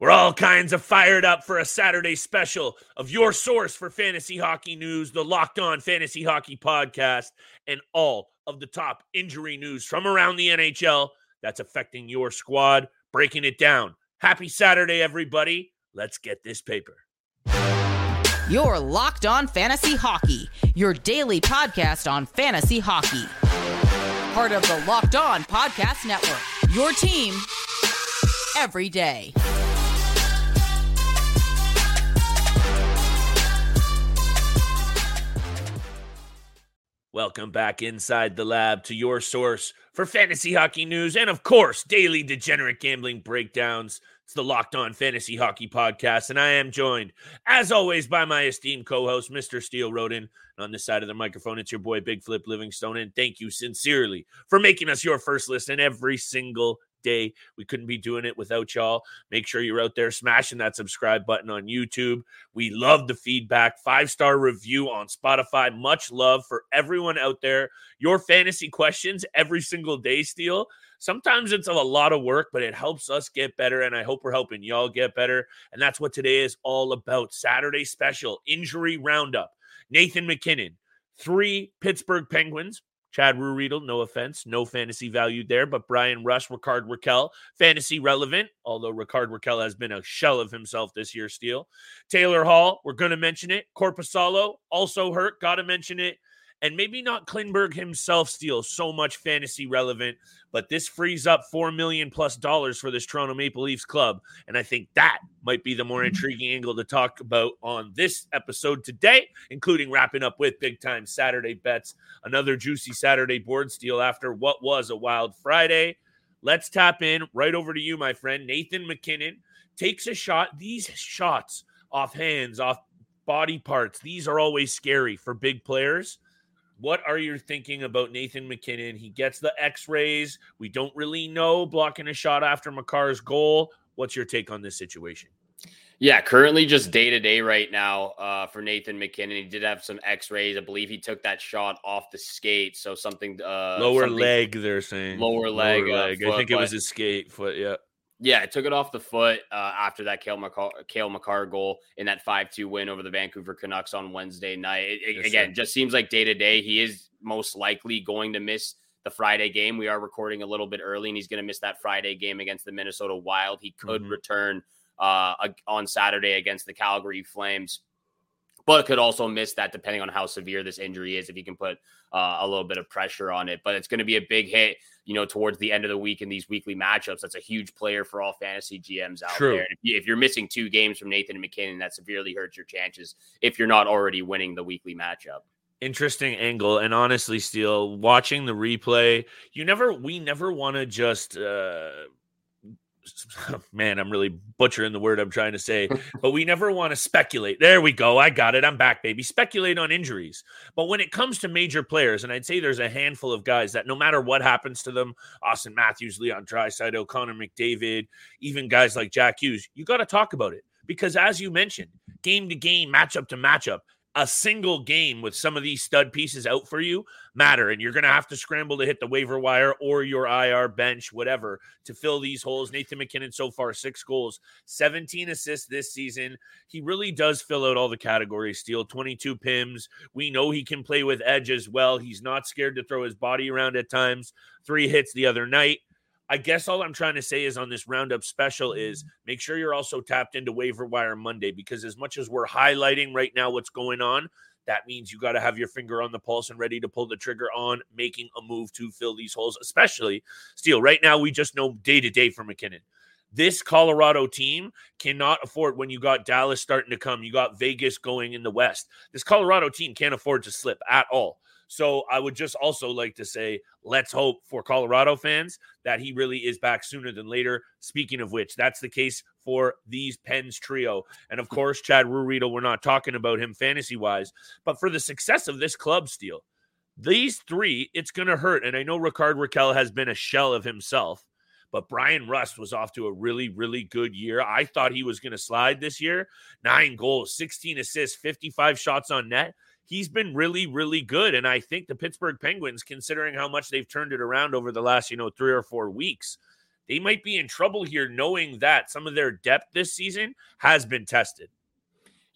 We're all kinds of fired up for a Saturday special of your source for fantasy hockey news, the Locked On Fantasy Hockey Podcast, and all of the top injury news from around the NHL that's affecting your squad, breaking it down. Happy Saturday, everybody. Let's get this paper. Your Locked On Fantasy Hockey, your daily podcast on fantasy hockey. Part of the Locked On Podcast Network, your team every day. Welcome back inside the lab to your source for fantasy hockey news and, of course, daily degenerate gambling breakdowns. It's the Locked On Fantasy Hockey Podcast, and I am joined, as always, by my esteemed co host, Mr. Steele Roden. On this side of the microphone, it's your boy, Big Flip Livingstone. And thank you sincerely for making us your first listen every single day. We couldn't be doing it without y'all. Make sure you're out there smashing that subscribe button on YouTube. We love the feedback. Five star review on Spotify. Much love for everyone out there. Your fantasy questions every single day, Steele. Sometimes it's a lot of work, but it helps us get better. And I hope we're helping y'all get better. And that's what today is all about. Saturday special injury roundup. Nathan MacKinnon, three Pittsburgh Penguins, Chad Ruhwedel, no offense, no fantasy value there, but Bryan Rust, Rickard Rakell, fantasy relevant, although Rickard Rakell has been a shell of himself this year, Steele. Taylor Hall, we're going to mention it. Korpisalo, also hurt, got to mention it and maybe not Klingberg himself Steele so much fantasy relevant, but this frees up four million plus dollars for this Toronto Maple Leafs club, and I think that might be the more mm-hmm. intriguing angle to talk about on this episode today, including wrapping up with big time Saturday bets, another juicy Saturday board steal after what was a wild Friday. Let's tap in right over to you, my friend Nathan MacKinnon takes a shot. These shots off hands, off body parts, these are always scary for big players. What are you thinking about Nathan MacKinnon? He gets the x rays. We don't really know blocking a shot after Makar's goal. What's your take on this situation? Yeah, currently just day to day right now uh, for Nathan MacKinnon. He did have some X rays. I believe he took that shot off the skate, so something uh, lower something, leg. They're saying lower leg. Lower leg. Uh, foot, I think it was his skate foot. Yeah. Yeah, I took it off the foot uh, after that Cale Makar, Cale Makar goal in that 5 2 win over the Vancouver Canucks on Wednesday night. It, yes, again, sir. just seems like day to day, he is most likely going to miss the Friday game. We are recording a little bit early, and he's going to miss that Friday game against the Minnesota Wild. He could mm-hmm. return uh, on Saturday against the Calgary Flames but could also miss that depending on how severe this injury is if you can put uh, a little bit of pressure on it. But it's going to be a big hit, you know, towards the end of the week in these weekly matchups. That's a huge player for all fantasy GMs out True. there. If, you, are missing two games from Nathan MacKinnon, that severely hurts your chances if you're not already winning the weekly matchup interesting angle and honestly Steele watching the replay you never we never want to just uh man, I'm really butchering the word I'm trying to say, but we never want to speculate. There we go. I got it. I'm back, baby. Speculate on injuries. But when it comes to major players, and I'd say there's a handful of guys that no matter what happens to them, Auston Matthews, Leon Draisaitl, O'Connor McDavid, even guys like Jack Hughes, you got to talk about it. Because as you mentioned, game to game, matchup to matchup, a single game with some of these stud pieces out for you matter. And you're going to have to scramble to hit the waiver wire or your IR bench, whatever, to fill these holes. Nathan MacKinnon, so far, six goals, 17 assists this season. He really does fill out all the categories. Steele 22 PIMs. We know he can play with edge as well. He's not scared to throw his body around at times. Three hits the other night. I guess all I'm trying to say is on this roundup special is mm-hmm. make sure you're also tapped into waiver wire Monday because as much as we're highlighting right now what's going on, that means you got to have your finger on the pulse and ready to pull the trigger on making a move to fill these holes, especially Steele. Right now, we just know day to day for MacKinnon. This Colorado team cannot afford when you got Dallas starting to come, you got Vegas going in the West. This Colorado team can't afford to slip at all. So I would just also like to say, let's hope for Colorado fans that he really is back sooner than later. Speaking of which, that's the case for these Pens trio. And of course, Chad Ruhwedel, we're not talking about him fantasy wise, but for the success of this club, Steele, these three, it's going to hurt. And I know Rickard Rakell has been a shell of himself, but Bryan Rust was off to a really, really good year. I thought he was going to slide this year. Nine goals, 16 assists, 55 shots on net he's been really, really good. And I think the Pittsburgh Penguins, considering how much they've turned it around over the last, you know, three or four weeks, they might be in trouble here knowing that some of their depth this season has been tested.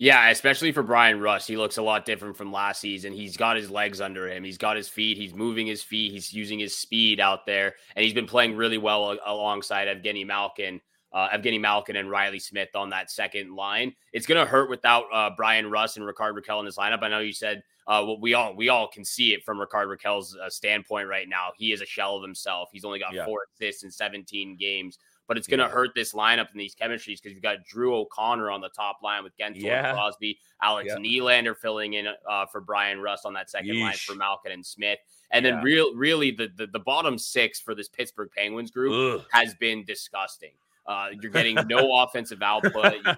Yeah, especially for Bryan Rust. He looks a lot different from last season. He's got his legs under him. He's got his feet. He's moving his feet. He's using his speed out there. And he's been playing really well alongside Evgeny Malkin, uh, Evgeny Malkin and Reilly Smith on that second line. It's going to hurt without uh, Bryan Rust and Rickard Rakell in this lineup. I know you said uh, well, we all we all can see it from Rickard Rakell's uh, standpoint right now. He is a shell of himself. He's only got yeah. four assists in 17 games but it's going to yeah. hurt this lineup and these chemistries because you've got Drew O'Connor on the top line with Guentzel yeah. Crosby, Alex yeah. Nylander filling in uh, for Bryan Rust on that second Yeesh. line for Malkin and Smith. And then real, really the, the, the bottom six for this Pittsburgh Penguins group Ugh. has been disgusting. Uh, you're getting no offensive output. You,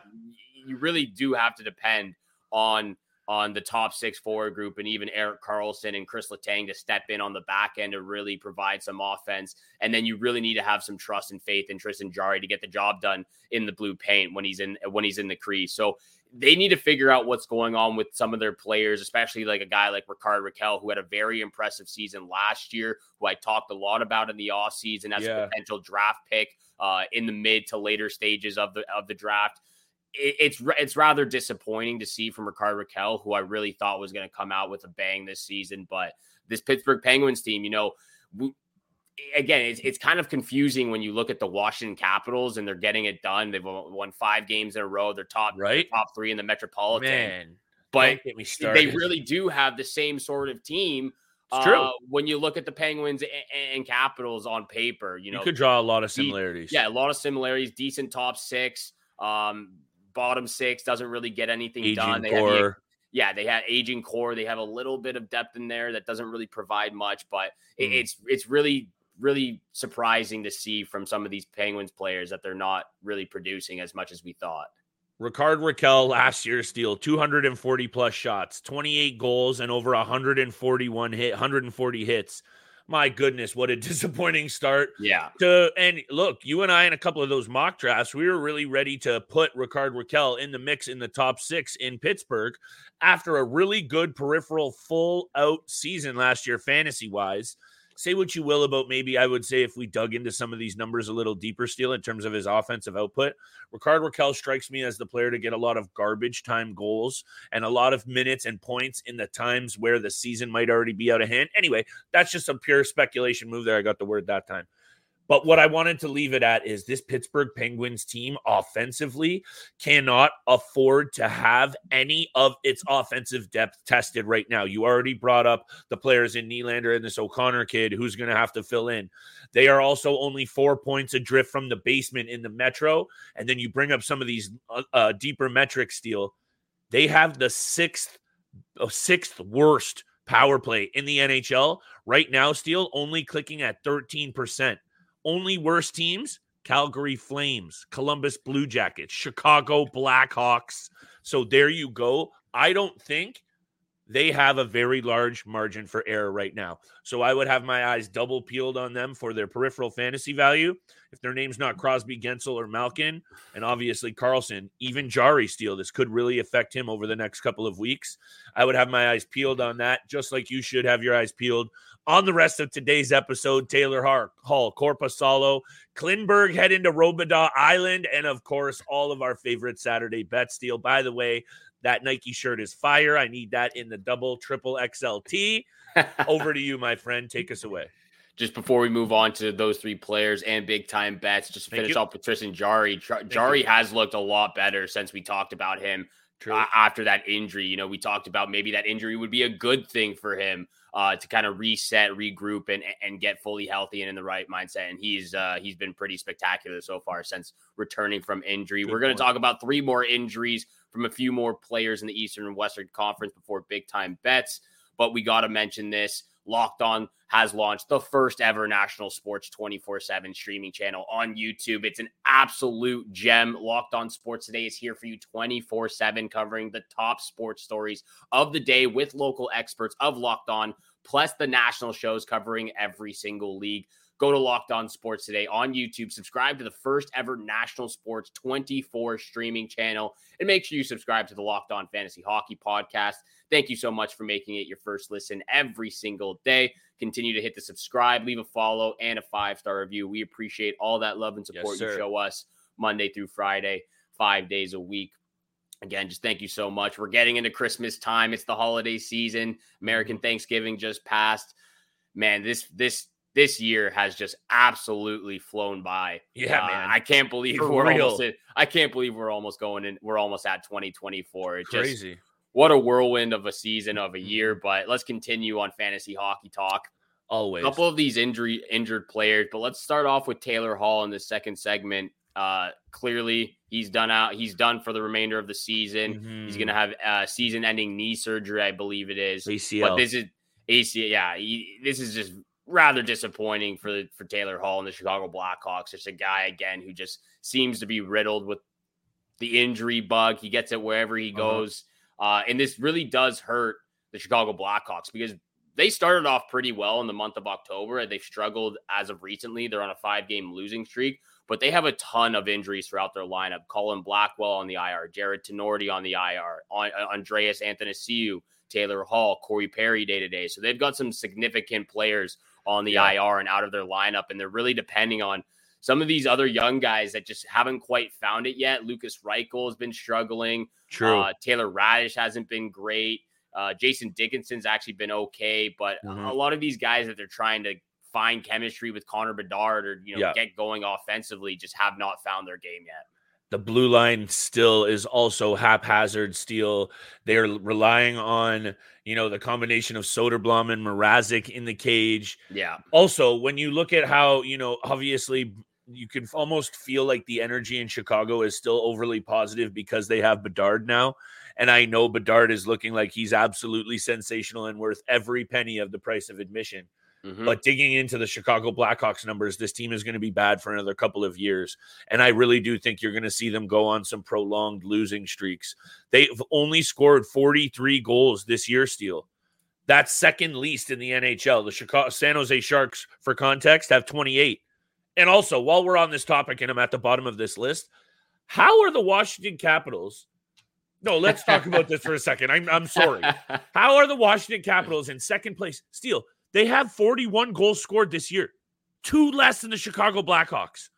you really do have to depend on – on the top six forward group and even Erik Karlsson and Chris Letang to step in on the back end to really provide some offense. And then you really need to have some trust and faith in Tristan Jarry to get the job done in the blue paint when he's in when he's in the crease. So they need to figure out what's going on with some of their players, especially like a guy like Rickard Rakell, who had a very impressive season last year, who I talked a lot about in the offseason as yeah. a potential draft pick uh, in the mid to later stages of the of the draft it's it's rather disappointing to see from Rickard Rakell, who I really thought was going to come out with a bang this season. But this Pittsburgh Penguins team, you know, we, again, it's, it's kind of confusing when you look at the Washington Capitals and they're getting it done. They've won five games in a row. They're top right top three in the Metropolitan. Man, but they really do have the same sort of team. It's true. Uh, when you look at the Penguins and, and, Capitals on paper, you know, you could draw a lot of similarities. yeah, a lot of similarities. Decent top six. Um, bottom six doesn't really get anything aging done. They core. Have, yeah, they have aging core. They have a little bit of depth in there that doesn't really provide much, but mm. it's it's really really surprising to see from some of these Penguins players that they're not really producing as much as we thought. Rickard Rakell last year steal 240 plus shots, 28 goals, and over 141 hit, 140 hits my goodness, what a disappointing start. Yeah. To and look, you and I in a couple of those mock drafts, we were really ready to put Rickard Rakell in the mix in the top six in Pittsburgh after a really good peripheral full out season last year, fantasy wise say what you will about maybe I would say if we dug into some of these numbers a little deeper, still in terms of his offensive output, Rickard Rakell strikes me as the player to get a lot of garbage time goals and a lot of minutes and points in the times where the season might already be out of hand. Anyway, that's just some pure speculation move there. I got the word that time. But what I wanted to leave it at is this Pittsburgh Penguins team offensively cannot afford to have any of its offensive depth tested right now. You already brought up the players in Nylander and this O'Connor kid who's going to have to fill in. They are also only four points adrift from the basement in the Metro. And then you bring up some of these uh, uh, deeper metric steel. They have the sixth, uh, sixth worst power play in the NHL right now. Steele only clicking at 13%. Only worst teams Calgary Flames, Columbus Blue Jackets, Chicago Blackhawks. So there you go. I don't think they have a very large margin for error right now. So I would have my eyes double peeled on them for their peripheral fantasy value. If their name's not Crosby, Guentzel, or Malkin, and obviously Karlsson, even Jarry Steele, this could really affect him over the next couple of weeks. I would have my eyes peeled on that, just like you should have your eyes peeled on the rest of today's episode. Taylor Hall, Korpisalo, Klingberg head into Robidas Island, and of course, all of our favorite Saturday bet steal. By the way, that Nike shirt is fire. I need that in the double, triple XLT. Over to you, my friend. Take us away. Just before we move on to those three players and big time bets, just to finish off with Tristan Jari. Jarry has looked a lot better since we talked about him uh, after that injury. You know, we talked about maybe that injury would be a good thing for him uh, to kind of reset, regroup, and and get fully healthy and in the right mindset. And he's uh, he's been pretty spectacular so far since returning from injury. Good We're going to talk about three more injuries from a few more players in the Eastern and Western Conference before big time bets. But we got to mention this. Locked On has launched the first ever national sports 24 7 streaming channel on YouTube. It's an absolute gem. Locked On Sports Today is here for you 24 7, covering the top sports stories of the day with local experts of Locked On, plus the national shows covering every single league. Go to Locked On Sports today on YouTube. Subscribe to the first ever national sports 24 streaming channel. And make sure you subscribe to the Locked On Fantasy Hockey podcast. Thank you so much for making it your first listen every single day. Continue to hit the subscribe, leave a follow, and a five star review. We appreciate all that love and support yes, you show us Monday through Friday, five days a week. Again, just thank you so much. We're getting into Christmas time. It's the holiday season. American mm-hmm. Thanksgiving just passed. Man, this this this year has just absolutely flown by. Yeah, uh, man. I can't believe For we're real. almost I can't believe we're almost going in we're almost at 2024. It's crazy. Just, what a whirlwind of a season of a year, but let's continue on fantasy hockey talk. Always. A couple of these injury injured players, but let's start off with Taylor Hall in the second segment. Uh, clearly, he's done out. He's done for the remainder of the season. Mm-hmm. He's going to have uh, season-ending knee surgery, I believe it is. ACL. But this is ACL. Yeah, he, this is just rather disappointing for for Taylor Hall and the Chicago Blackhawks. Just a guy again who just seems to be riddled with the injury bug. He gets it wherever he uh-huh. goes. Uh, and this really does hurt the Chicago Blackhawks because they started off pretty well in the month of October. And they've struggled as of recently. They're on a five game losing streak, but they have a ton of injuries throughout their lineup. Colin Blackwell on the IR, Jared Tinordi on the IR, Andreas Anthony Athanasiou, Taylor Hall, Corey Perry day to day. So they've got some significant players on the yeah. IR and out of their lineup. And they're really depending on some of these other young guys that just haven't quite found it yet. Lucas Reichel has been struggling. True. Uh, Taylor Raddysh hasn't been great. Uh, Jason Dickinson's actually been okay, but mm-hmm. a lot of these guys that they're trying to find chemistry with Connor Bedard or you know yeah. get going offensively just have not found their game yet. The blue line still is also haphazard. Still, they're relying on you know the combination of Soderblom and Mrazek in the cage. Yeah. Also, when you look at how you know, obviously, you can almost feel like the energy in Chicago is still overly positive because they have Bedard now. And I know Bedard is looking like he's absolutely sensational and worth every penny of the price of admission. Mm-hmm. But digging into the Chicago Blackhawks numbers, this team is going to be bad for another couple of years. And I really do think you're going to see them go on some prolonged losing streaks. They've only scored 43 goals this year, Steele. That's second least in the NHL. The Chicago San Jose Sharks, for context, have 28. And also, while we're on this topic and I'm at the bottom of this list, how are the Washington Capitals? No, let's talk about this for a second. I'm, I'm sorry. How are the Washington Capitals in second place? Steele, they have 41 goals scored this year, two less than the Chicago Blackhawks.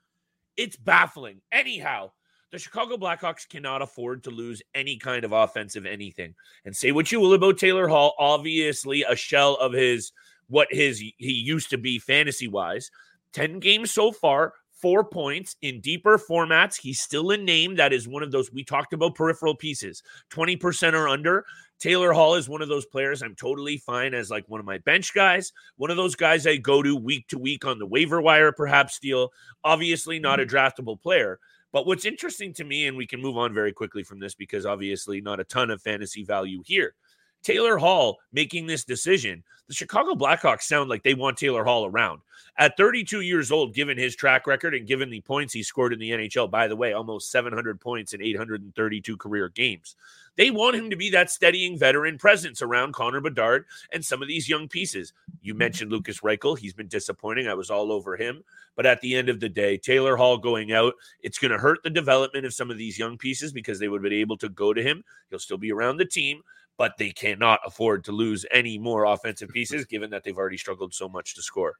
It's baffling. Anyhow, the Chicago Blackhawks cannot afford to lose any kind of offensive anything. And say what you will about Taylor Hall, obviously a shell of his what his he used to be fantasy wise. 10 games so far, four points in deeper formats. He's still a name that is one of those we talked about peripheral pieces, 20% or under. Taylor Hall is one of those players I'm totally fine as like one of my bench guys, one of those guys I go to week to week on the waiver wire, perhaps steal. Obviously, not a mm-hmm. draftable player. But what's interesting to me, and we can move on very quickly from this because obviously not a ton of fantasy value here. Taylor Hall making this decision, the Chicago Blackhawks sound like they want Taylor Hall around. At 32 years old, given his track record and given the points he scored in the NHL, by the way, almost 700 points in 832 career games, they want him to be that steadying veteran presence around Connor Bedard and some of these young pieces. You mentioned Lucas Reichel. He's been disappointing. I was all over him. But at the end of the day, Taylor Hall going out, it's going to hurt the development of some of these young pieces because they would have been able to go to him. He'll still be around the team but they cannot afford to lose any more offensive pieces given that they've already struggled so much to score.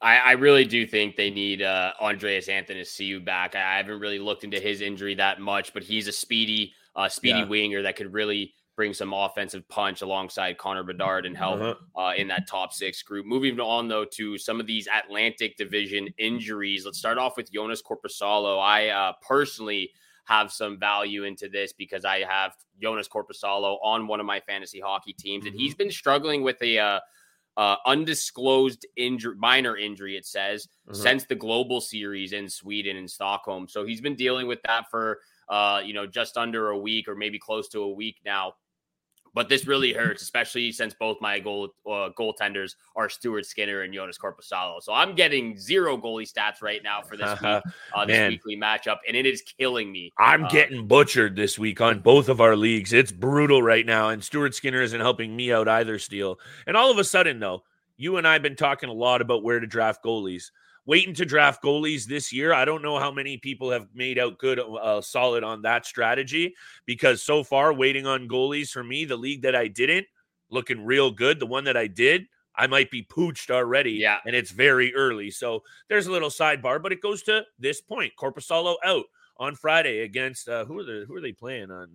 I, I really do think they need uh, Andreas you back. I haven't really looked into his injury that much, but he's a speedy, uh, speedy yeah. winger that could really bring some offensive punch alongside Connor Bedard and help uh-huh. uh, in that top six group. Moving on though to some of these Atlantic Division injuries. Let's start off with Joonas Korpisalo. I uh, personally have some value into this because I have Joonas Korpisalo on one of my fantasy hockey teams, and he's mm-hmm. been struggling with a uh, uh, undisclosed injury, minor injury, it says, mm-hmm. since the global series in Sweden and Stockholm. So he's been dealing with that for uh, you know just under a week or maybe close to a week now. But this really hurts, especially since both my goal uh, goaltenders are Stuart Skinner and Joonas Korpisalo. So I'm getting zero goalie stats right now for this week, uh, this weekly matchup, and it is killing me. I'm uh, getting butchered this week on both of our leagues. It's brutal right now, and Stuart Skinner isn't helping me out either. Steele, and all of a sudden, though, you and I have been talking a lot about where to draft goalies waiting to draft goalies this year. I don't know how many people have made out good, uh, solid on that strategy because so far, waiting on goalies for me, the league that I didn't looking real good. The one that I did, I might be pooched already. Yeah. And it's very early. So there's a little sidebar, but it goes to this point. Korpisalo out on Friday against uh who are the who are they playing on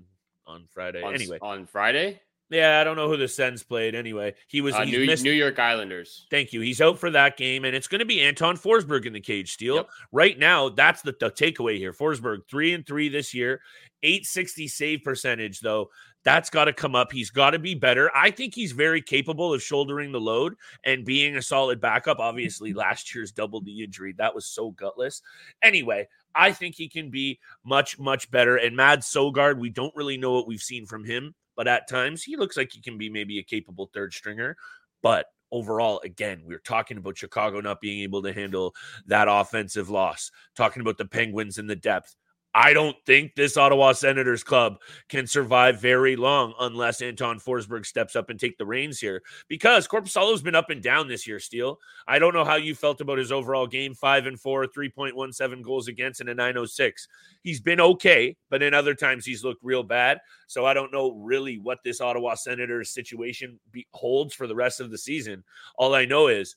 on Friday? On, anyway. on Friday, Yeah, I don't know who the Sens played anyway. He was uh, New, missed New York Islanders. Thank you. He's out for that game, and it's going to be Anton Forsberg in the cage steal. Yep. Right now, that's the, the takeaway here. Forsberg, three and three this year, 860 save percentage, though. That's got to come up. He's got to be better. I think he's very capable of shouldering the load and being a solid backup. Obviously, last year's double the injury. That was so gutless. Anyway, I think he can be much, much better. And Mad Sogaard, we don't really know what we've seen from him, but at times he looks like he can be maybe a capable third stringer. But overall, again, we are talking about Chicago not being able to handle that offensive loss, talking about the Penguins in the depth. I don't think this Ottawa Senators club can survive very long unless Anton Forsberg steps up and take the reins here. Because Korpisalo's been up and down this year, Steele. I don't know how you felt about his overall game. Five and four, 3.17 goals against, and a 906. He's been okay, but in other times he's looked real bad. So I don't know really what this Ottawa Senators situation be, holds for the rest of the season. All I know is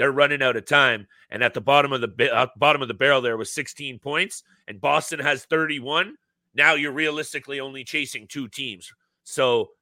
they're running out of time, and at the bottom of the uh, bottom of the barrel there was 16 points, and Boston has 31. Now you're realistically only chasing two teams. So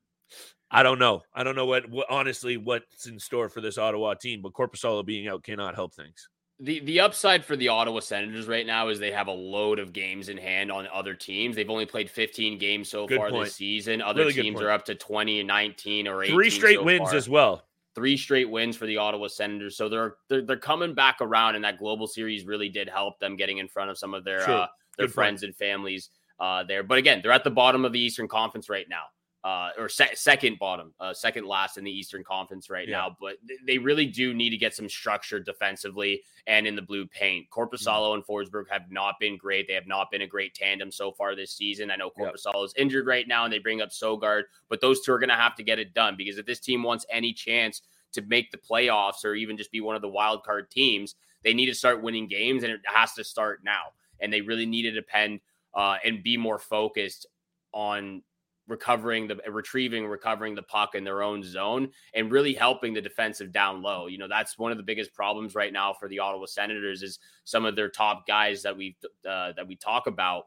I don't know. I don't know what, what honestly what's in store for this Ottawa team, but Korpisalo being out cannot help things. The the upside for the Ottawa Senators right now is they have a load of games in hand on other teams. They've only played 15 games so Good far point. this season. Other Really teams are up to 20 and 19 or 18. Three straight so wins far. as well. Three straight wins for the Ottawa Senators. So they're, they're they're coming back around, and that global series really did help them getting in front of some of their uh, their Good point. friends and families uh, there. But again, they're at the bottom of the Eastern Conference right now, uh, or se- second bottom, uh, second last in the Eastern Conference right Yeah. now. But th- they really do need to get some structure defensively and in the blue paint. Mm-hmm. Korpisalo and Forsberg have not been great. They have not been a great tandem so far this season. I know Yep. Korpisalo is injured right now, and they bring up Sogaard, but those two are going to have to get it done because if this team wants any chance to make the playoffs or even just be one of the wild card teams, they need to start winning games, and it has to start now. And they really need to depend uh, and be more focused on recovering the retrieving recovering the puck in their own zone and really helping the defensive down low. You know that's one of the biggest problems right now for the ottawa senators is some of their top guys that we uh, that we talk about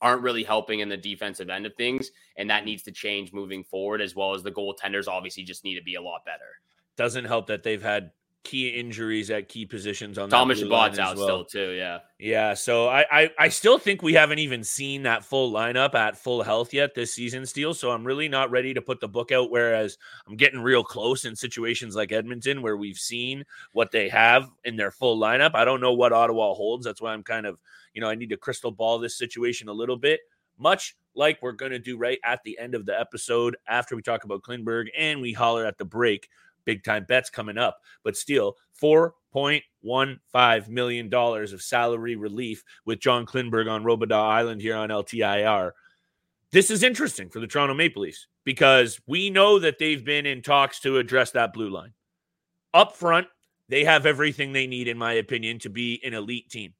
aren't really helping in the defensive end of things and that needs to change moving forward as well as the goaltenders obviously just need to be a lot better. Doesn't help that they've had key injuries at key positions on thomas that blue line Chabot's as out well. still too yeah Yeah, so I, I I still think we haven't even seen that full lineup at full health yet this season, Steel. So I'm really not ready to put the book out. Whereas I'm getting real close in situations like Edmonton, where we've seen what they have in their full lineup. I don't know what Ottawa holds. That's why I'm kind of you know I need to crystal ball this situation a little bit. Much like we're going to do right at the end of the episode after we talk about Klingberg and we holler at the break. Big time bets coming up, but still $4.15 million of salary relief with John Klingberg on Robidas Island here on LTIR. This is interesting for the Toronto Maple Leafs because we know that they've been in talks to address that blue line. Up front, they have everything they need, in my opinion, to be an elite team.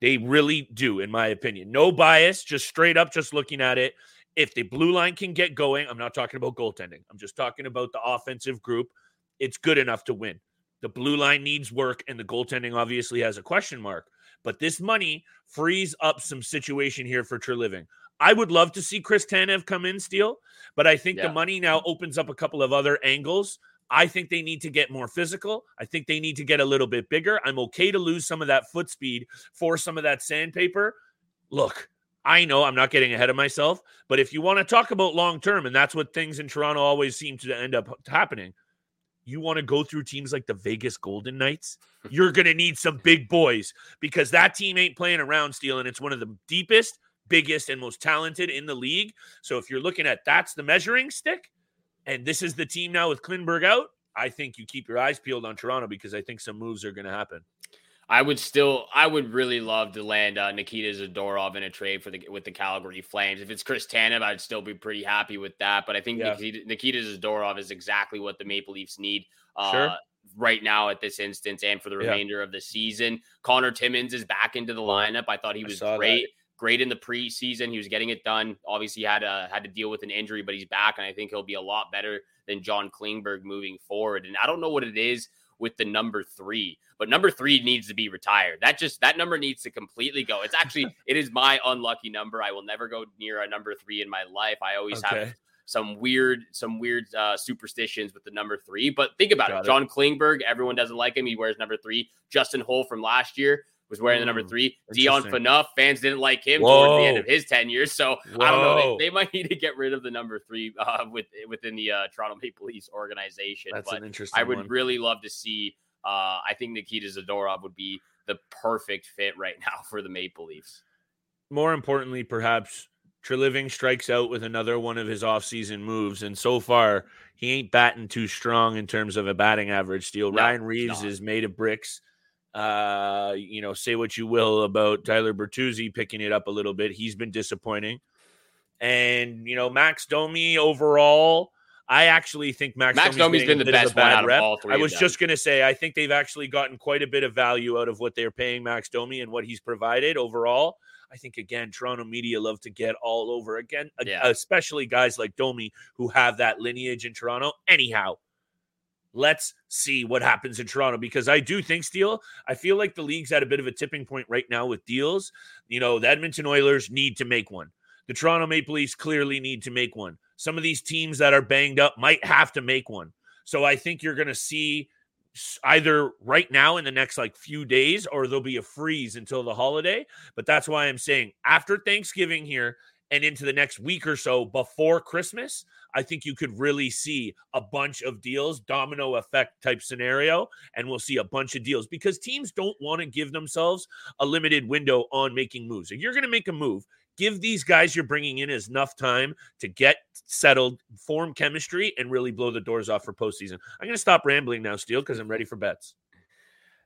They really do, in my opinion. No bias, just straight up, just looking at it. If the blue line can get going, I'm not talking about goaltending. I'm just talking about the offensive group. It's good enough to win. The blue line needs work, and the goaltending obviously has a question mark. But this money frees up some situation here for Treliving. I would love to see Chris Tanev come in, Steele, but I think Yeah. the money now opens up a couple of other angles. I think they need to get more physical. I think they need to get a little bit bigger. I'm okay to lose some of that foot speed for some of that sandpaper. Look, I know I'm not getting ahead of myself, but if you want to talk about long term, and that's what things in Toronto always seem to end up happening, you want to go through teams like the Vegas Golden Knights, you're going to need some big boys because that team ain't playing around, Steele, and it's one of the deepest, biggest, and most talented in the league. So if you're looking at that's the measuring stick, and this is the team now with Klingberg out, I think you keep your eyes peeled on Toronto because I think some moves are going to happen. I would still, I would really love to land uh, Nikita Zadorov in a trade for the with the Calgary Flames. If it's Chris Tanev, I'd still be pretty happy with that. But I think Yeah. Nikita, Nikita Zadorov is exactly what the Maple Leafs need uh, Sure. right now at this instance and for the Yeah. remainder of the season. Connor Timmins is back into the lineup. I thought he was saw that. great great in the preseason. He was getting it done. Obviously, had a, had to deal with an injury, but he's back, and I think he'll be a lot better than John Klingberg moving forward. And I don't know what it is with the number three, but number three needs to be retired. That just that number needs to completely go. It's actually it is my unlucky number. I will never go near a number three in my life. I always okay. have some weird some weird uh, superstitions with the number three. But think about Got it. John Klingberg, everyone doesn't like him. He wears number three. Justin Holl from last year was wearing the number three. Dion Phaneuf, fans didn't like him Whoa. towards the end of his tenure. So Whoa. I don't know. They, they, might need to get rid of the number three uh, with, within the uh, Toronto Maple Leafs organization. That's but an interesting I would one. really love to see. Uh, I think Nikita Zadorov would be the perfect fit right now for the Maple Leafs. More importantly, perhaps Treliving strikes out with another one of his offseason moves, and so far he ain't batting too strong in terms of a batting average. Steele no, Ryan Reaves is made of bricks. Uh, you know, say what you will about Tyler Bertuzzi picking it up a little bit. He's been disappointing. And, you know, Max Domi overall, I actually think Max, Max Domi's, Domi's been the best bad rep. I was just going to say, I think they've actually gotten quite a bit of value out of what they're paying Max Domi and what he's provided overall. I think again, Toronto media love to get all over again, yeah. especially guys like Domi who have that lineage in Toronto. Anyhow, Let's see what happens in Toronto because I do think, Steele, I feel like the league's at a bit of a tipping point right now with deals. You know, the Edmonton Oilers need to make one. The Toronto Maple Leafs clearly need to make one. Some of these teams that are banged up might have to make one. So I think you're going to see either right now in the next like few days or there'll be a freeze until the holiday. But that's why I'm saying after Thanksgiving here, and into the next week or so before Christmas, I think you could really see a bunch of deals, domino effect type scenario, and we'll see a bunch of deals because teams don't want to give themselves a limited window on making moves. If you're going to make a move, give these guys you're bringing in enough time to get settled, form chemistry, and really blow the doors off for postseason. I'm going to stop rambling now, Steele, because I'm ready for bets.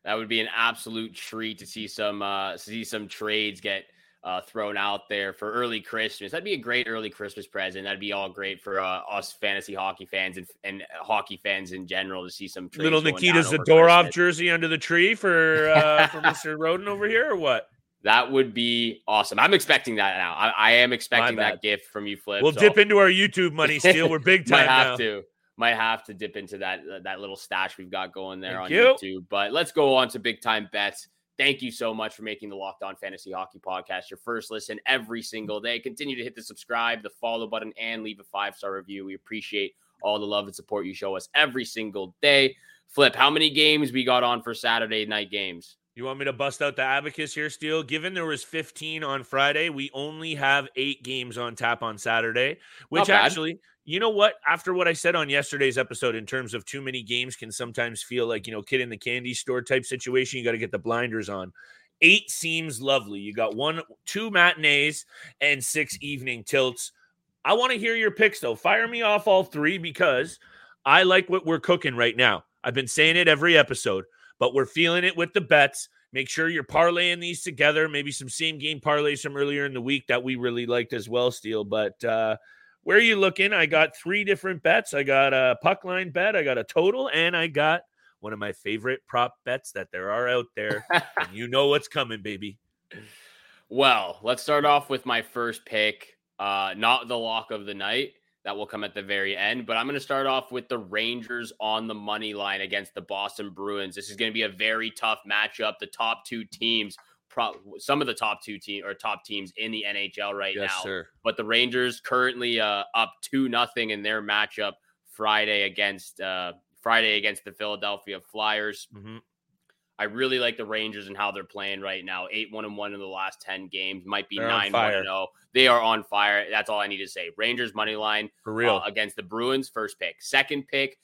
That would be an absolute treat to see some uh, see some trades get uh, thrown out there for early Christmas. That'd be a great early Christmas present. That'd be all great for uh, us fantasy hockey fans and, and hockey fans in general to see some little Nikita Zadorov jersey under the tree for uh, for Mr. Roden over here, or what? That would be awesome. I'm expecting that now. I, I am expecting that gift from you, Flip. We'll so. dip into our YouTube money, Steele. We're big time. Might have now. to. Might have to dip into that that little stash we've got going there Thank on you. YouTube. But let's go on to big time bets. Thank you so much for making the Locked On Fantasy Hockey Podcast your first listen every single day. Continue to hit the subscribe, the follow button, and leave a five star review. We appreciate all the love and support you show us every single day. Flip, how many games we got on for Saturday night games? You want me to bust out the abacus here, Steele? Given there was 15 on Friday, we only have eight games on tap on Saturday, which actually you know what? After what I said on yesterday's episode, in terms of too many games, can sometimes feel like, you know, kid in the candy store type situation. You got to get the blinders on. Eight seems lovely. You got one, two matinees and six evening tilts. I want to hear your picks, though. Fire me off all three because I like what we're cooking right now. I've been saying it every episode, but we're feeling it with the bets. Make sure you're parlaying these together. Maybe some same game parlays from earlier in the week that we really liked as well, Steele. But uh, where are you looking? I got three different bets. I got a puck line bet, I got a total, and I got one of my favorite prop bets that there are out there. and you know what's coming, baby. Well, let's start off with my first pick. Uh, not the lock of the night. That will come at the very end. But I'm going to start off with the Rangers on the money line against the Boston Bruins. This is going to be a very tough matchup. The top two teams some of the top two team or top teams in the NHL right yes, now. Sir. But the Rangers currently uh, up two nothing in their matchup Friday against uh, Friday against the Philadelphia Flyers. Mm-hmm. I really like the Rangers and how they're playing right now. Eight one and one in the last ten games, might be they're nine one and zero. Oh. They are on fire. That's all I need to say. Rangers money line for real uh, against the Bruins. First pick, second pick.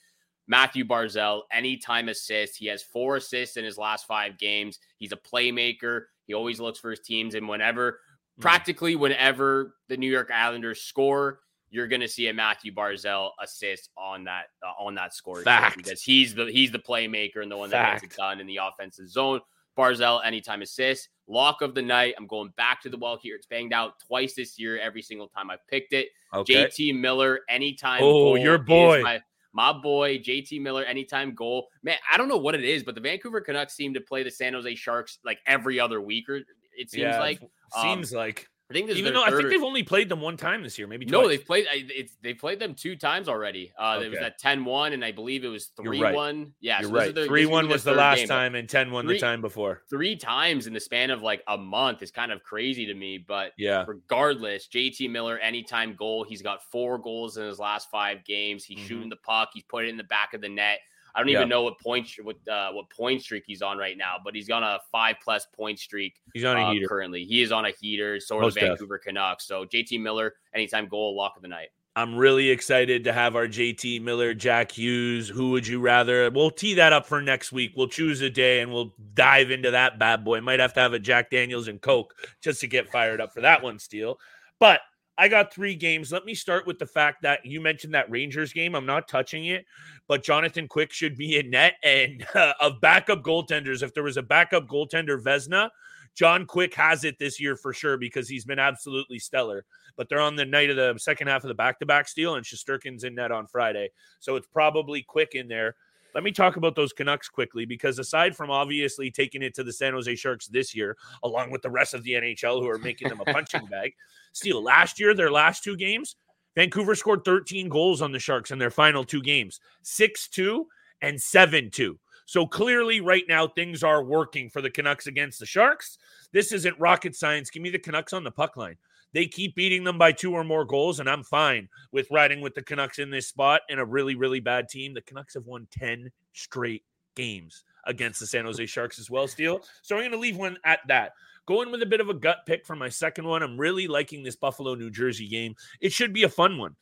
Mathew Barzal, anytime assist. He has four assists in his last five games. He's a playmaker. He always looks for his teams. And whenever, mm. practically whenever the New York Islanders score, you're going to see a Mathew Barzal assist on that uh, on that score because he's the he's the playmaker and the one that Fact. gets it done in the offensive zone. Barzal anytime assist. Lock of the night. I'm going back to the well here. It's banged out twice this year. Every single time I've picked it. Okay. JT Miller anytime. Oh, your boy. My, my boy JT Miller anytime goal. Man, I don't know what it is, but the Vancouver Canucks seem to play the San Jose Sharks like every other week or it seems yeah, like seems um, like I think this even though I think they've only played them one time this year, maybe. No, they've played. It's they've played them two times already. Uh, okay. It was at 10-1, and I believe it was three right. one. Yeah, you're so right. Three one was the last game, time, and 10-1 the time before. Three times in the span of like a month is kind of crazy to me. But yeah, regardless, JT Miller anytime goal. He's got four goals in his last five games. He's mm-hmm. shooting the puck. He's put it in the back of the net. I don't even know what point what uh, what point streak he's on right now, but he's on a five plus point streak. He's on a uh, heater currently. He is on a heater. So are the Vancouver Canucks. So JT Miller, anytime goal, lock of the night. I'm really excited to have our JT Miller, Jack Hughes. Who would you rather? We'll tee that up for next week. We'll choose a day and we'll dive into that bad boy. Might have to have a Jack Daniels and Coke just to get fired up for that one, Steele. But I got three games. Let me start with the fact that you mentioned that Rangers game. I'm not touching it, but Jonathan Quick should be in net. And uh, of backup goaltenders, if there was a backup goaltender, Vezina, John Quick has it this year for sure because he's been absolutely stellar. But they're on the night of the second half of the back to back steal, and Shesterkin's in net on Friday. So it's probably Quick in there. Let me talk about those Canucks quickly because aside from obviously taking it to the San Jose Sharks this year, along with the rest of the NHL who are making them a punching bag, still last year, their last two games, Vancouver scored 13 goals on the Sharks in their final two games 6 2 and 7 2. So clearly, right now, things are working for the Canucks against the Sharks. This isn't rocket science. Give me the Canucks on the puck line. They keep beating them by two or more goals, and I'm fine with riding with the Canucks in this spot and a really, really bad team. The Canucks have won 10 straight games against the San Jose Sharks as well, Steele. So I'm going to leave one at that. Going with a bit of a gut pick for my second one. I'm really liking this Buffalo New Jersey game. It should be a fun one.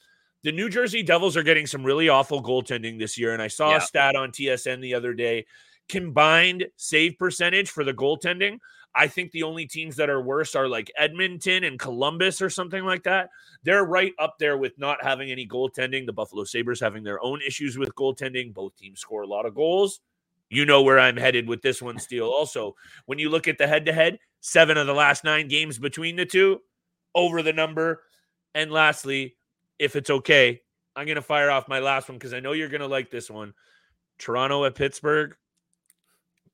The New Jersey Devils are getting some really awful goaltending this year. And I saw yeah. a stat on TSN the other day combined save percentage for the goaltending. I think the only teams that are worse are like Edmonton and Columbus or something like that. They're right up there with not having any goaltending. The Buffalo Sabres having their own issues with goaltending. Both teams score a lot of goals. You know where I'm headed with this one, Steele. Also, when you look at the head to head, seven of the last nine games between the two, over the number. And lastly, if it's okay, I'm going to fire off my last one because I know you're going to like this one. Toronto at Pittsburgh.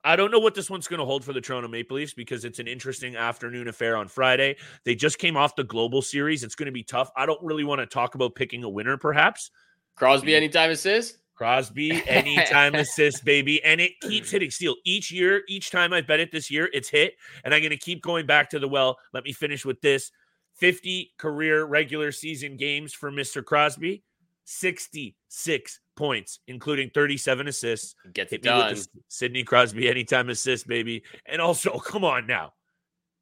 I don't know what this one's going to hold for the Toronto Maple Leafs because it's an interesting afternoon affair on Friday. They just came off the Global Series. It's going to be tough. I don't really want to talk about picking a winner, perhaps. Crosby, anytime assist? Crosby, anytime assist, baby. And it keeps hitting steel. each year. Each time I bet it this year, it's hit. And I'm going to keep going back to the well. Let me finish with this 50 career regular season games for Mr. Crosby, 66 points, including 37 assists. Gets Hit done. Sidney Crosby anytime assist, baby. And also, come on now.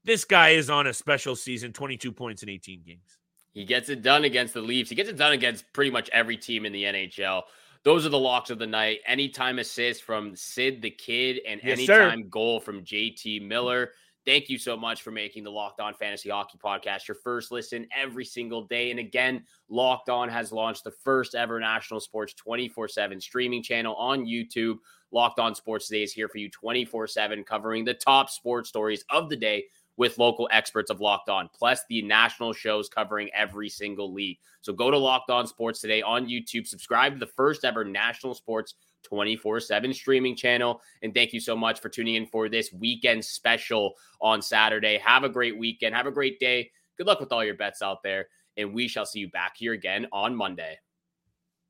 This guy is on a special season, 22 points in 18 games. He gets it done against the Leafs. He gets it done against pretty much every team in the NHL. Those are the locks of the night. Anytime assist from Sid the Kid and yes, anytime sir. goal from JT Miller. Thank you so much for making the Locked On Fantasy Hockey Podcast your first listen every single day. And again, Locked On has launched the first ever national sports 24 7 streaming channel on YouTube. Locked On Sports Today is here for you 24 7, covering the top sports stories of the day with local experts of Locked On, plus the national shows covering every single league. So go to Locked On Sports today on YouTube, subscribe to the first ever national sports 24 7 streaming channel. And thank you so much for tuning in for this weekend special on Saturday. Have a great weekend. Have a great day. Good luck with all your bets out there. And we shall see you back here again on Monday.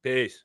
Peace.